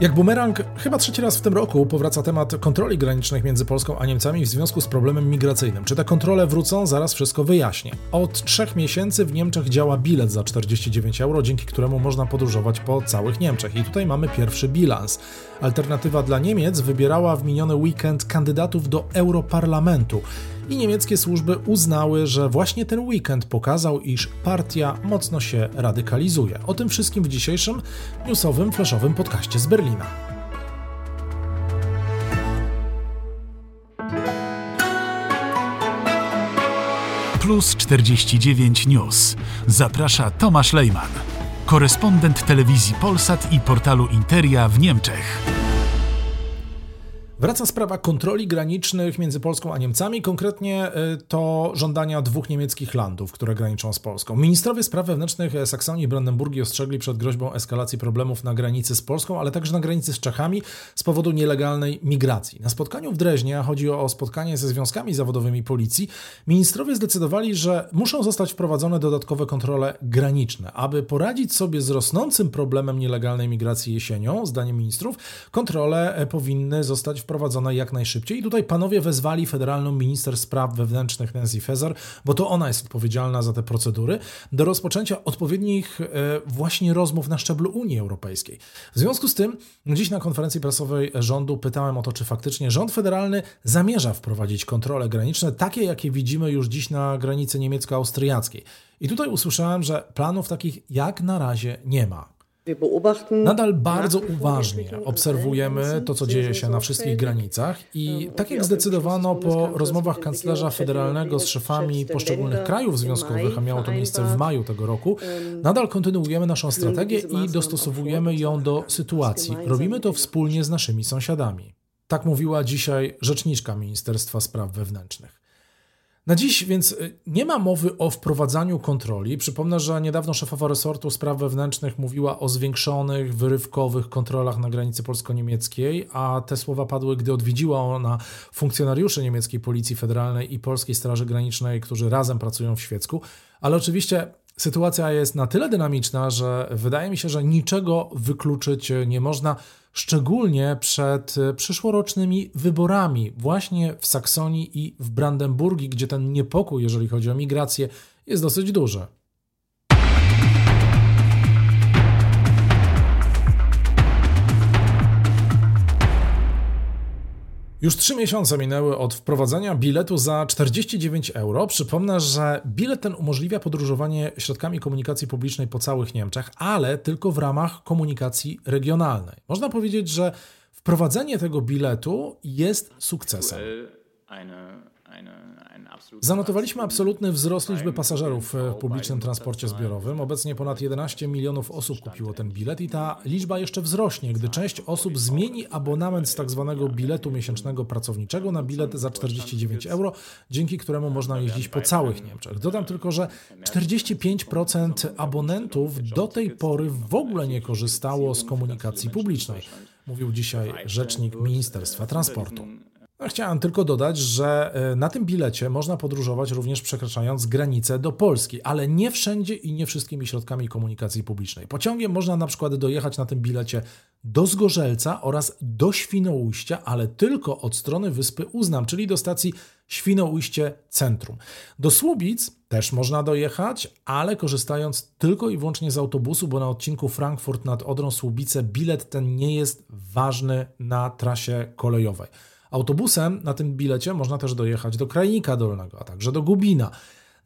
Jak bumerang, chyba trzeci raz w tym roku powraca temat kontroli granicznych między Polską a Niemcami w związku z problemem migracyjnym. Czy te kontrole wrócą? Zaraz wszystko wyjaśnię. Od trzech miesięcy w Niemczech działa bilet za 49 euro, dzięki któremu można podróżować po całych Niemczech. I tutaj mamy pierwszy bilans. Alternatywa dla Niemiec wybierała w miniony weekend kandydatów do Europarlamentu i niemieckie służby uznały, że właśnie ten weekend pokazał, iż partia mocno się radykalizuje. O tym wszystkim w dzisiejszym newsowym, flashowym podcaście z Berlina. Plus 49 News. Zaprasza Tomasz Lejman, korespondent telewizji Polsat i portalu Interia w Niemczech. Wraca sprawa kontroli granicznych między Polską a Niemcami, konkretnie y, to żądania dwóch niemieckich landów, które graniczą z Polską. Ministrowie spraw wewnętrznych Saksonii i Brandenburgii ostrzegli przed groźbą eskalacji problemów na granicy z Polską, ale także na granicy z Czechami z powodu nielegalnej migracji. Na spotkaniu w Dreźnie, a chodzi o spotkanie ze związkami zawodowymi policji, ministrowie zdecydowali, że muszą zostać wprowadzone dodatkowe kontrole graniczne. Aby poradzić sobie z rosnącym problemem nielegalnej migracji jesienią, zdaniem ministrów, kontrole e, powinny zostać wprowadzone jak najszybciej. I tutaj panowie wezwali federalną minister spraw wewnętrznych Nancy Faeser, bo to ona jest odpowiedzialna za te procedury, do rozpoczęcia odpowiednich e, właśnie rozmów na szczeblu Unii Europejskiej. W związku z tym, dziś na konferencji prasowej rządu pytałem o to, czy faktycznie rząd federalny zamierza wprowadzić kontrole graniczne, takie jakie widzimy już dziś na granicy niemiecko-austriackiej. I tutaj usłyszałem, że planów takich jak na razie nie ma. Nadal bardzo uważnie obserwujemy to, co dzieje się na wszystkich granicach i tak jak zdecydowano po rozmowach kanclerza federalnego z szefami poszczególnych krajów związkowych, a miało to miejsce w maju tego roku, nadal kontynuujemy naszą strategię i dostosowujemy ją do sytuacji. Robimy to wspólnie z naszymi sąsiadami. Tak mówiła dzisiaj rzeczniczka Ministerstwa Spraw Wewnętrznych. Na dziś więc y, nie ma mowy o wprowadzaniu kontroli. Przypomnę, że niedawno szefowa resortu spraw wewnętrznych mówiła o zwiększonych, wyrywkowych kontrolach na granicy polsko-niemieckiej, a te słowa padły, gdy odwiedziła ona funkcjonariuszy niemieckiej Policji Federalnej i Polskiej Straży Granicznej, którzy razem pracują w Świecku. Ale oczywiście sytuacja jest na tyle dynamiczna, że wydaje mi się, że niczego wykluczyć nie można szczególnie przed przyszłorocznymi wyborami właśnie w Saksonii i w Brandenburgii, gdzie ten niepokój, jeżeli chodzi o migrację, jest dosyć duży. Już trzy miesiące minęły od wprowadzenia biletu za 49 euro. Przypomnę, że bilet ten umożliwia podróżowanie środkami komunikacji publicznej po całych Niemczech, ale tylko w ramach komunikacji regionalnej. Można powiedzieć, że wprowadzenie tego biletu jest sukcesem. Zanotowaliśmy absolutny wzrost liczby pasażerów w publicznym transporcie zbiorowym. Obecnie ponad 11 milionów osób kupiło ten bilet i ta liczba jeszcze wzrośnie, gdy część osób zmieni abonament z. Tak biletu miesięcznego pracowniczego na bilet za 49 euro, dzięki któremu można jeździć po całych Niemczech. Dodam tylko, że 45% abonentów do tej pory w ogóle nie korzystało z komunikacji publicznej, mówił dzisiaj rzecznik Ministerstwa Transportu. Chciałem tylko dodać, że e, na tym bilecie można podróżować również przekraczając granicę do Polski, ale nie wszędzie i nie wszystkimi środkami komunikacji publicznej. Pociągiem można na przykład dojechać na tym bilecie do Zgorzelca oraz do Świnoujścia, ale tylko od strony wyspy Uznam, czyli do stacji Świnoujście Centrum. Do Słubic też można dojechać, ale korzystając tylko i wyłącznie z autobusu, bo na odcinku Frankfurt nad Odrą Słubice bilet ten nie jest ważny na trasie kolejowej. Autobusem na tym bilecie można też dojechać do Krajnika Dolnego, a także do Gubina.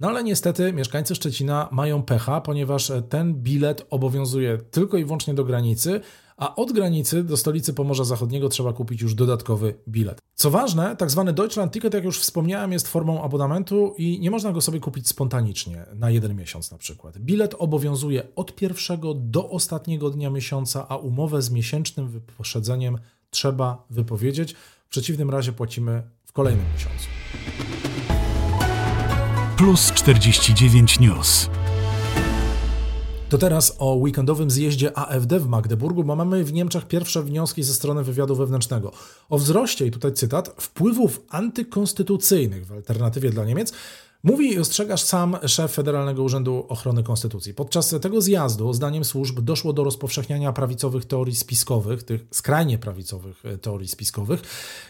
No ale niestety mieszkańcy Szczecina mają pecha, ponieważ ten bilet obowiązuje tylko i wyłącznie do granicy, a od granicy do stolicy Pomorza Zachodniego trzeba kupić już dodatkowy bilet. Co ważne, tak zwany Deutschland Ticket, jak już wspomniałem, jest formą abonamentu i nie można go sobie kupić spontanicznie, na jeden miesiąc na przykład. Bilet obowiązuje od pierwszego do ostatniego dnia miesiąca, a umowę z miesięcznym wyprzedzeniem trzeba wypowiedzieć. W przeciwnym razie płacimy w kolejnym miesiącu. Plus 49 News. To teraz o weekendowym zjeździe AfD w Magdeburgu, bo mamy w Niemczech pierwsze wnioski ze strony wywiadu wewnętrznego o wzroście, i tutaj cytat, wpływów antykonstytucyjnych w alternatywie dla Niemiec Mówi i ostrzegasz sam szef Federalnego Urzędu Ochrony Konstytucji. Podczas tego zjazdu, zdaniem służb, doszło do rozpowszechniania prawicowych teorii spiskowych, tych skrajnie prawicowych e, teorii spiskowych.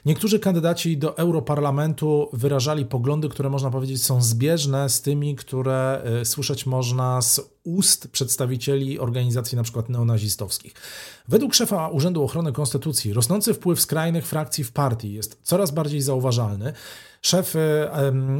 Niektórzy kandydaci do Europarlamentu wyrażali poglądy, które można powiedzieć są zbieżne z tymi, które e, słyszeć można z ust przedstawicieli organizacji np. neonazistowskich. Według szefa Urzędu Ochrony Konstytucji rosnący wpływ skrajnych frakcji w partii jest coraz bardziej zauważalny. Szef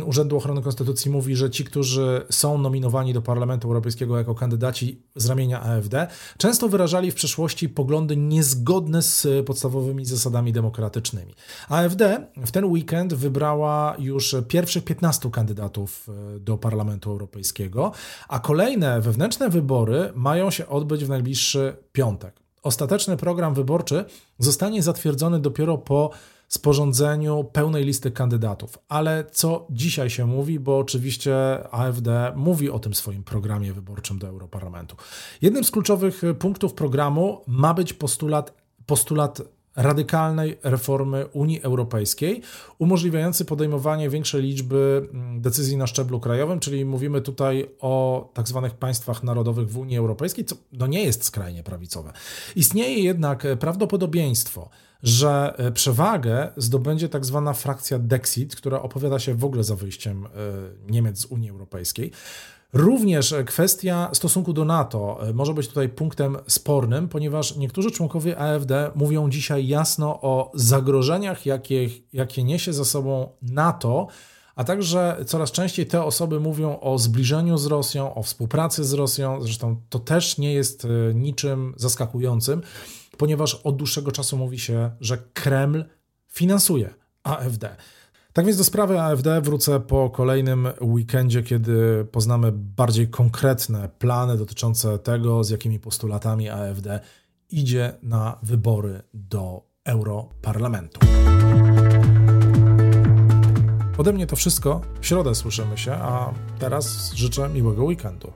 Urzędu Ochrony Konstytucji mówi, że ci, którzy są nominowani do Parlamentu Europejskiego jako kandydaci z ramienia AfD, często wyrażali w przeszłości poglądy niezgodne z podstawowymi zasadami demokratycznymi. AfD w ten weekend wybrała już pierwszych 15 kandydatów e, do Parlamentu Europejskiego, a kolejne wewnętrzne wybory mają się odbyć w najbliższy piątek. Ostateczny program wyborczy zostanie zatwierdzony dopiero po sporządzeniu pełnej listy kandydatów. Ale co dzisiaj się mówi, bo oczywiście AfD mówi o tym swoim programie wyborczym do Europarlamentu. Jednym z kluczowych punktów programu ma być postulat, postulat radykalnej reformy Unii Europejskiej, umożliwiający podejmowanie większej liczby mm, decyzji na szczeblu krajowym, czyli mówimy tutaj o tak zwanych państwach narodowych w Unii Europejskiej, co no nie jest skrajnie prawicowe. Istnieje jednak prawdopodobieństwo, że e, przewagę zdobędzie tak zwana frakcja Dexit, która opowiada się w ogóle za wyjściem e, Niemiec z Unii Europejskiej. Również kwestia stosunku do NATO e, może być tutaj punktem spornym, ponieważ niektórzy członkowie AfD mówią dzisiaj jasno o zagrożeniach, jakie, jakie niesie za sobą NATO, a także coraz częściej te osoby mówią o zbliżeniu z Rosją, o współpracy z Rosją. Zresztą to też nie jest niczym zaskakującym ponieważ od dłuższego czasu mówi się, że Kreml finansuje AfD. Tak więc do sprawy AfD wrócę po kolejnym weekendzie, kiedy poznamy bardziej konkretne plany dotyczące tego, z jakimi postulatami AfD idzie na wybory do Europarlamentu. Ode mnie to wszystko. W środę słyszymy się, a teraz życzę miłego weekendu.